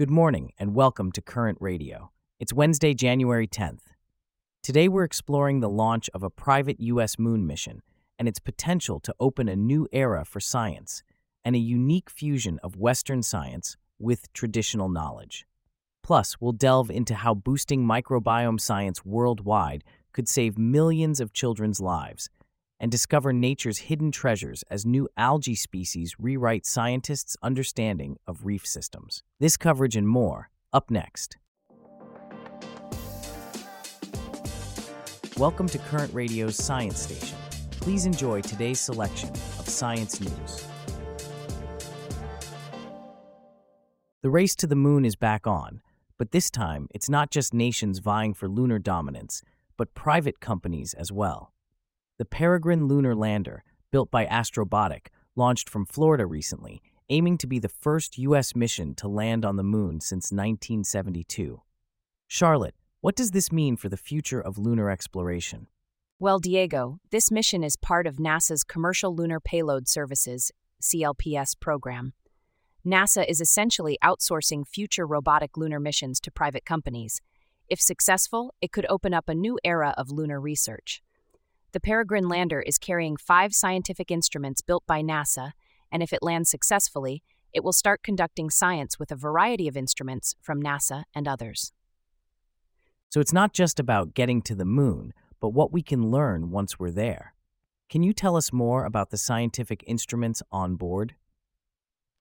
Good morning and welcome to Current Radio. It's Wednesday, January 10th. Today we're exploring the launch of a private U.S. moon mission and its potential to open a new era for science and a unique fusion of Western science with traditional knowledge. Plus, we'll delve into how boosting microbiome science worldwide could save millions of children's lives and discover nature's hidden treasures as new algae species rewrite scientists' understanding of reef systems. This coverage and more, up next. Welcome to Current Radio's Science Station. Please enjoy today's selection of science news. The race to the moon is back on, but this time it's not just nations vying for lunar dominance, but private companies as well. The Peregrine lunar lander, built by Astrobotic, launched from Florida recently, aiming to be the first U.S. mission to land on the moon since 1972. Charlotte, what does this mean for the future of lunar exploration? Well, Diego, this mission is part of NASA's Commercial Lunar Payload Services, CLPS program. NASA is essentially outsourcing future robotic lunar missions to private companies. If successful, it could open up a new era of lunar research. The Peregrine lander is carrying five scientific instruments built by NASA, and if it lands successfully, it will start conducting science with a variety of instruments from NASA and others. So it's not just about getting to the moon, but what we can learn once we're there. Can you tell us more about the scientific instruments on board?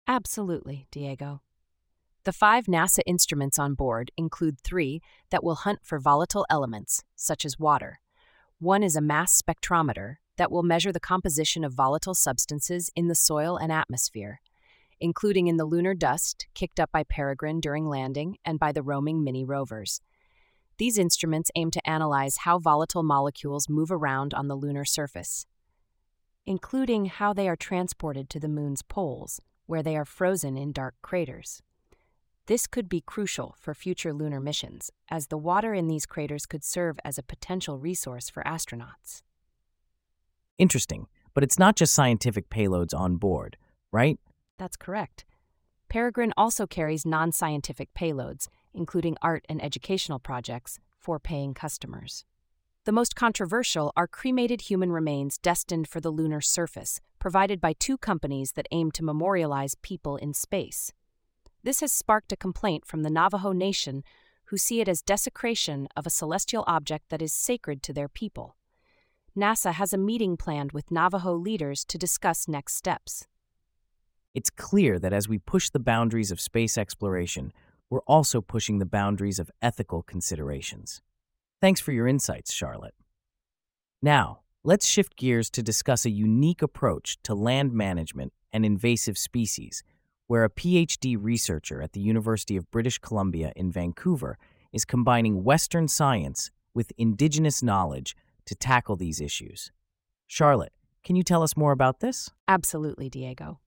Absolutely, Diego. The five NASA instruments on board include three that will hunt for volatile elements, such as water, one is a mass spectrometer that will measure the composition of volatile substances in the soil and atmosphere, including in the lunar dust kicked up by Peregrine during landing and by the roaming mini rovers. These instruments aim to analyze how volatile molecules move around on the lunar surface, including how they are transported to the moon's poles, where they are frozen in dark craters. This could be crucial for future lunar missions, as the water in these craters could serve as a potential resource for astronauts. Interesting, but it's not just scientific payloads on board, right? That's correct. Peregrine also carries non scientific payloads, including art and educational projects, for paying customers. The most controversial are cremated human remains destined for the lunar surface, provided by two companies that aim to memorialize people in space. This has sparked a complaint from the Navajo Nation, who see it as desecration of a celestial object that is sacred to their people. NASA has a meeting planned with Navajo leaders to discuss next steps. It's clear that as we push the boundaries of space exploration, we're also pushing the boundaries of ethical considerations. Thanks for your insights, Charlotte. Now, let's shift gears to discuss a unique approach to land management and invasive species where a PhD researcher at the University of British Columbia in Vancouver is combining Western science with indigenous knowledge to tackle these issues. Charlotte, can you tell us more about this? Absolutely, Diego.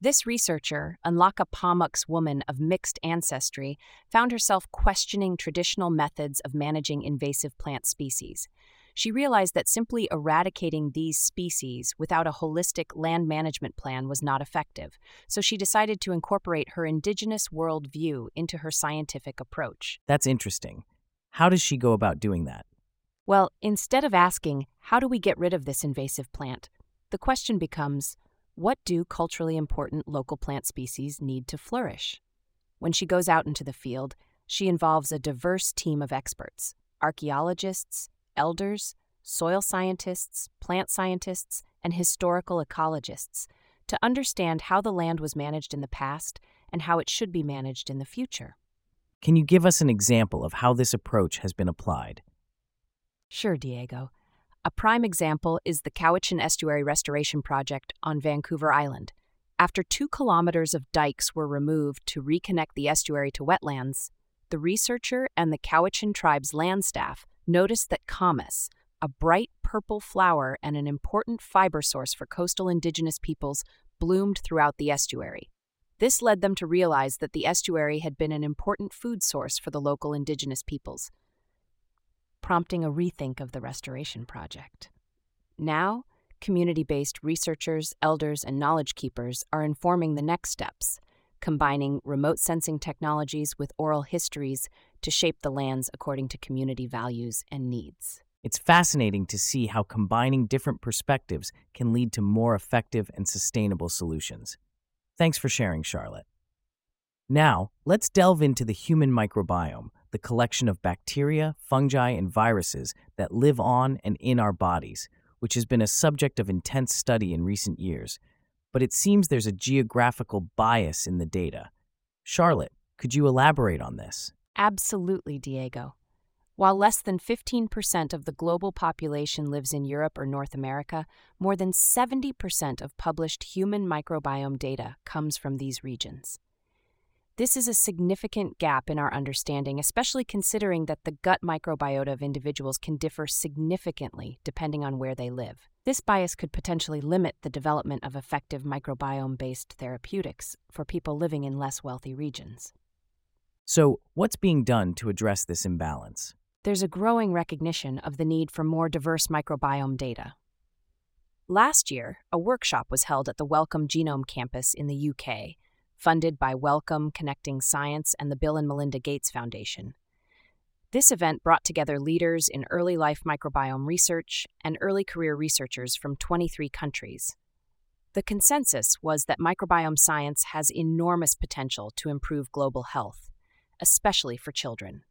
This researcher, a Nlaka'pamux woman of mixed ancestry, found herself questioning traditional methods of managing invasive plant species. She realized that simply eradicating these species without a holistic land management plan was not effective, so she decided to incorporate her indigenous worldview into her scientific approach. That's interesting. How does she go about doing that? Well, instead of asking, how do we get rid of this invasive plant, the question becomes, what do culturally important local plant species need to flourish? When she goes out into the field, she involves a diverse team of experts archaeologists, elders, soil scientists, plant scientists, and historical ecologists to understand how the land was managed in the past and how it should be managed in the future. Can you give us an example of how this approach has been applied? Sure, Diego. A prime example is the Cowichan Estuary Restoration Project on Vancouver Island. After two kilometers of dikes were removed to reconnect the estuary to wetlands, the researcher and the Cowichan tribe's land staff noticed that camas, a bright purple flower and an important fiber source for coastal indigenous peoples, bloomed throughout the estuary. This led them to realize that the estuary had been an important food source for the local indigenous peoples, prompting a rethink of the restoration project. Now, community based researchers, elders, and knowledge keepers are informing the next steps. Combining remote sensing technologies with oral histories to shape the lands according to community values and needs. It's fascinating to see how combining different perspectives can lead to more effective and sustainable solutions. Thanks for sharing, Charlotte. Now, let's delve into the human microbiome, the collection of bacteria, fungi, and viruses that live on and in our bodies, which has been a subject of intense study in recent years. But it seems there's a geographical bias in the data. Charlotte, could you elaborate on this? Absolutely, Diego. While less than 15% of the global population lives in Europe or North America, more than 70% of published human microbiome data comes from these regions. This is a significant gap in our understanding, especially considering that the gut microbiota of individuals can differ significantly depending on where they live. This bias could potentially limit the development of effective microbiome based therapeutics for people living in less wealthy regions. So, what's being done to address this imbalance? There's a growing recognition of the need for more diverse microbiome data. Last year, a workshop was held at the Wellcome Genome Campus in the UK, funded by Wellcome Connecting Science and the Bill and Melinda Gates Foundation. This event brought together leaders in early life microbiome research and early career researchers from 23 countries. The consensus was that microbiome science has enormous potential to improve global health, especially for children.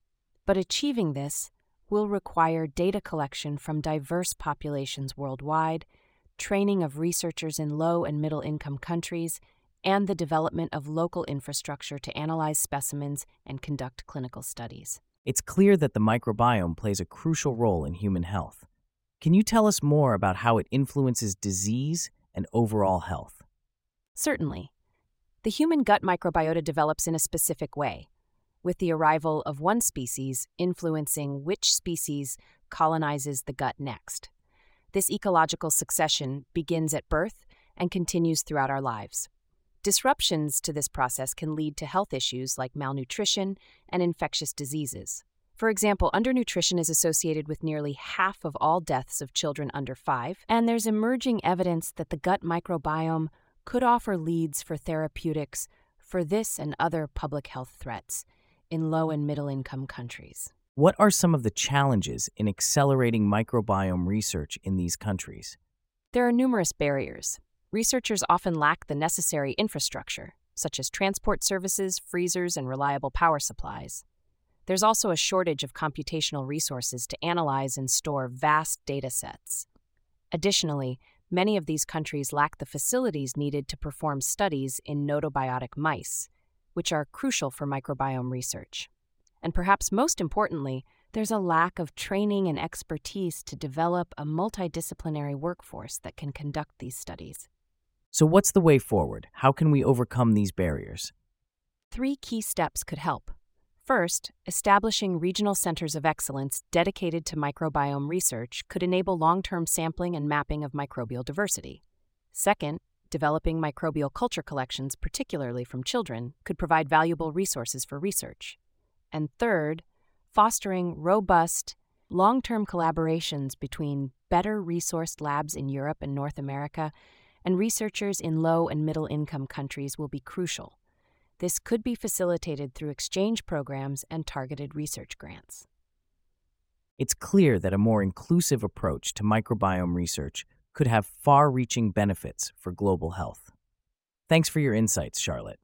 But achieving this will require data collection from diverse populations worldwide, training of researchers in low and middle income countries, and the development of local infrastructure to analyze specimens and conduct clinical studies. It's clear that the microbiome plays a crucial role in human health. Can you tell us more about how it influences disease and overall health? Certainly. The human gut microbiota develops in a specific way with the arrival of one species influencing which species colonizes the gut next. This ecological succession begins at birth and continues throughout our lives. Disruptions to this process can lead to health issues like malnutrition and infectious diseases. For example, undernutrition is associated with nearly half of all deaths of children under five, and there's emerging evidence that the gut microbiome could offer leads for therapeutics for this and other public health threats in low and middle income countries. What are some of the challenges in accelerating microbiome research in these countries? There are numerous barriers. Researchers often lack the necessary infrastructure, such as transport services, freezers, and reliable power supplies. There's also a shortage of computational resources to analyze and store vast data sets. Additionally, many of these countries lack the facilities needed to perform studies in gnotobiotic mice, which are crucial for microbiome research. And perhaps most importantly, there's a lack of training and expertise to develop a multidisciplinary workforce that can conduct these studies. So, what's the way forward? How can we overcome these barriers? Three key steps could help. First, establishing regional centers of excellence dedicated to microbiome research could enable long term sampling and mapping of microbial diversity. Second, developing microbial culture collections, particularly from children, could provide valuable resources for research. And third, fostering robust, long term collaborations between better resourced labs in Europe and North America and researchers in low and middle income countries will be crucial. This could be facilitated through exchange programs and targeted research grants. It's clear that a more inclusive approach to microbiome research could have far reaching benefits for global health. Thanks for your insights, Charlotte.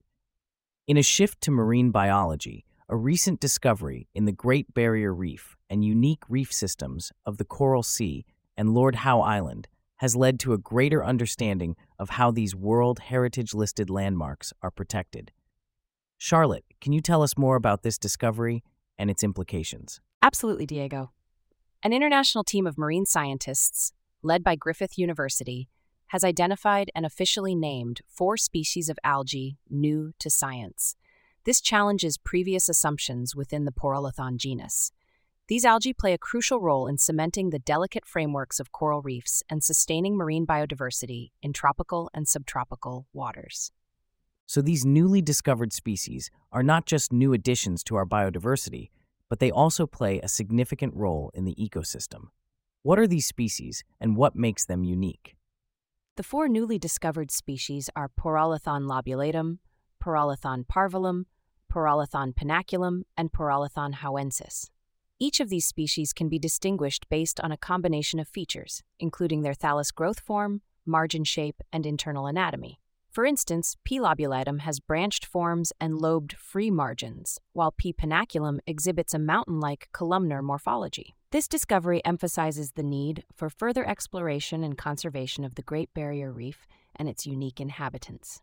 In a shift to marine biology, a recent discovery in the Great Barrier Reef and unique reef systems of the Coral Sea and Lord Howe Island has led to a greater understanding of how these World Heritage listed landmarks are protected. Charlotte, can you tell us more about this discovery and its implications? Absolutely, Diego. An international team of marine scientists led by Griffith University, has identified and officially named four species of algae new to science. This challenges previous assumptions within the Porolithon genus. These algae play a crucial role in cementing the delicate frameworks of coral reefs and sustaining marine biodiversity in tropical and subtropical waters. So, these newly discovered species are not just new additions to our biodiversity, but they also play a significant role in the ecosystem. What are these species and what makes them unique? The four newly discovered species are Porolithon lobulatum, Porolithon parvulum, Porolithon pinnaculum, and Porolithon howensis. Each of these species can be distinguished based on a combination of features, including their thallus growth form, margin shape, and internal anatomy. For instance, P. lobulatum has branched forms and lobed free margins, while P. pinnaculum exhibits a mountain like columnar morphology. This discovery emphasizes the need for further exploration and conservation of the Great Barrier Reef and its unique inhabitants.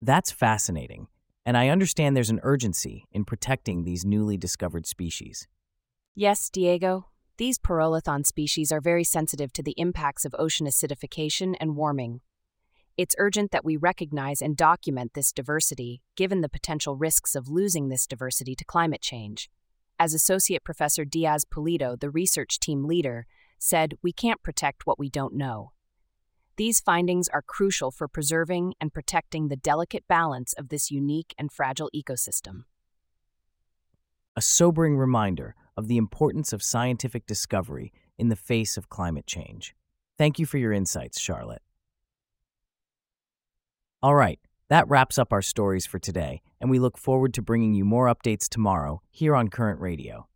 That's fascinating, and I understand there's an urgency in protecting these newly discovered species. Yes, Diego, these Porolithon species are very sensitive to the impacts of ocean acidification and warming. It's urgent that we recognize and document this diversity, given the potential risks of losing this diversity to climate change. As Associate Professor Diaz Pulido, the research team leader, said, We can't protect what we don't know. These findings are crucial for preserving and protecting the delicate balance of this unique and fragile ecosystem. A sobering reminder of the importance of scientific discovery in the face of climate change. Thank you for your insights, Charlotte. All right, that wraps up our stories for today, and we look forward to bringing you more updates tomorrow here on Current Radio.